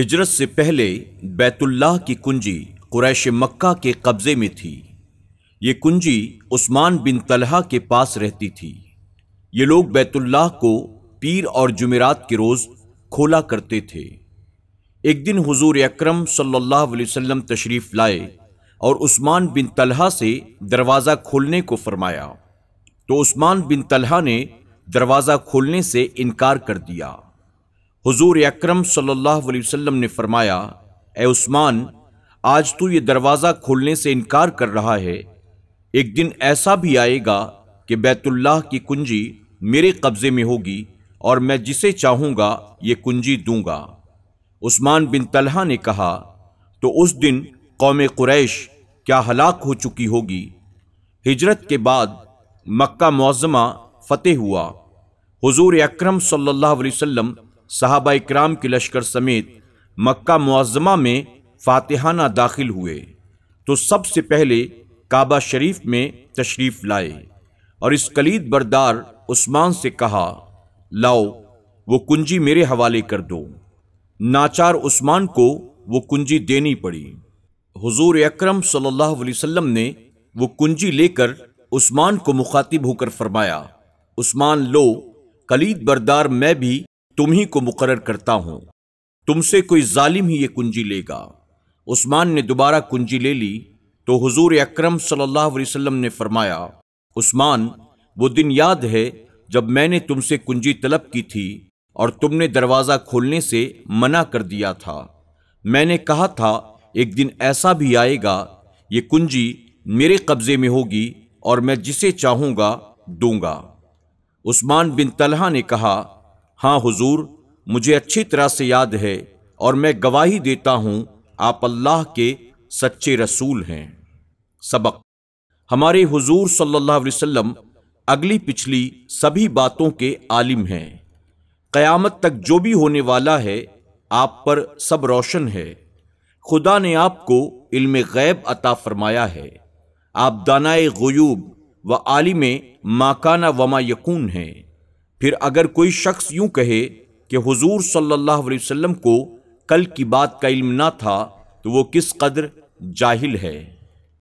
ہجرت سے پہلے بیت اللہ کی کنجی قریش مکہ کے قبضے میں تھی۔ یہ کنجی عثمان بن طلحہ کے پاس رہتی تھی۔ یہ لوگ بیت اللہ کو پیر اور جمعرات کے روز کھولا کرتے تھے۔ ایک دن حضور اکرم صلی اللہ علیہ وسلم تشریف لائے اور عثمان بن طلحہ سے دروازہ کھولنے کو فرمایا۔ تو عثمان بن طلحہ نے دروازہ کھولنے سے انکار کر دیا۔ حضور اکرم صلی اللہ علیہ وسلم نے فرمایا، اے عثمان، آج تو یہ دروازہ کھولنے سے انکار کر رہا ہے۔ ایک دن ایسا بھی آئے گا کہ بیت اللہ کی کنجی میرے قبضے میں ہوگی اور میں جسے چاہوں گا یہ کنجی دوں گا۔ عثمان بن طلحہ نے کہا، تو اس دن قوم قریش کیا ہلاک ہو چکی ہوگی؟ ہجرت کے بعد مکہ معظمہ فتح ہوا۔ حضور اکرم صلی اللہ علیہ وسلم صحابہ اکرام کے لشکر سمیت مکہ معظمہ میں فاتحانہ داخل ہوئے۔ تو سب سے پہلے کعبہ شریف میں تشریف لائے اور اس کلید بردار عثمان سے کہا، لاؤ، وہ کنجی میرے حوالے کر دو۔ ناچار عثمان کو وہ کنجی دینی پڑی۔ حضور اکرم صلی اللہ علیہ وسلم نے وہ کنجی لے کر عثمان کو مخاطب ہو کر فرمایا، عثمان، لو، کلید بردار میں بھی تم ہی کو مقرر کرتا ہوں۔ تم سے کوئی ظالم ہی یہ کنجی لے گا۔ عثمان نے دوبارہ کنجی لے لی۔ تو حضور اکرم صلی اللہ علیہ وسلم نے فرمایا، عثمان، وہ دن یاد ہے جب میں نے تم سے کنجی طلب کی تھی اور تم نے دروازہ کھولنے سے منع کر دیا تھا۔ میں نے کہا تھا، ایک دن ایسا بھی آئے گا، یہ کنجی میرے قبضے میں ہوگی اور میں جسے چاہوں گا دوں گا۔ عثمان بن طلحہ نے کہا ہاں حضور، مجھے اچھی طرح سے یاد ہے اور میں گواہی دیتا ہوں، آپ اللہ کے سچے رسول ہیں۔ سبق۔ ہمارے حضور صلی اللہ علیہ وسلم اگلی پچھلی سبھی باتوں کے عالم ہیں۔ قیامت تک جو بھی ہونے والا ہے، آپ پر سب روشن ہے۔ خدا نے آپ کو علم غیب عطا فرمایا ہے۔ آپ دانائے غیوب و عالم ماکانہ وما یقون ہیں۔ پھر اگر کوئی شخص یوں کہے کہ حضور صلی اللہ علیہ وسلم کو کل کی بات کا علم نہ تھا تو وہ کس قدر جاہل ہے؟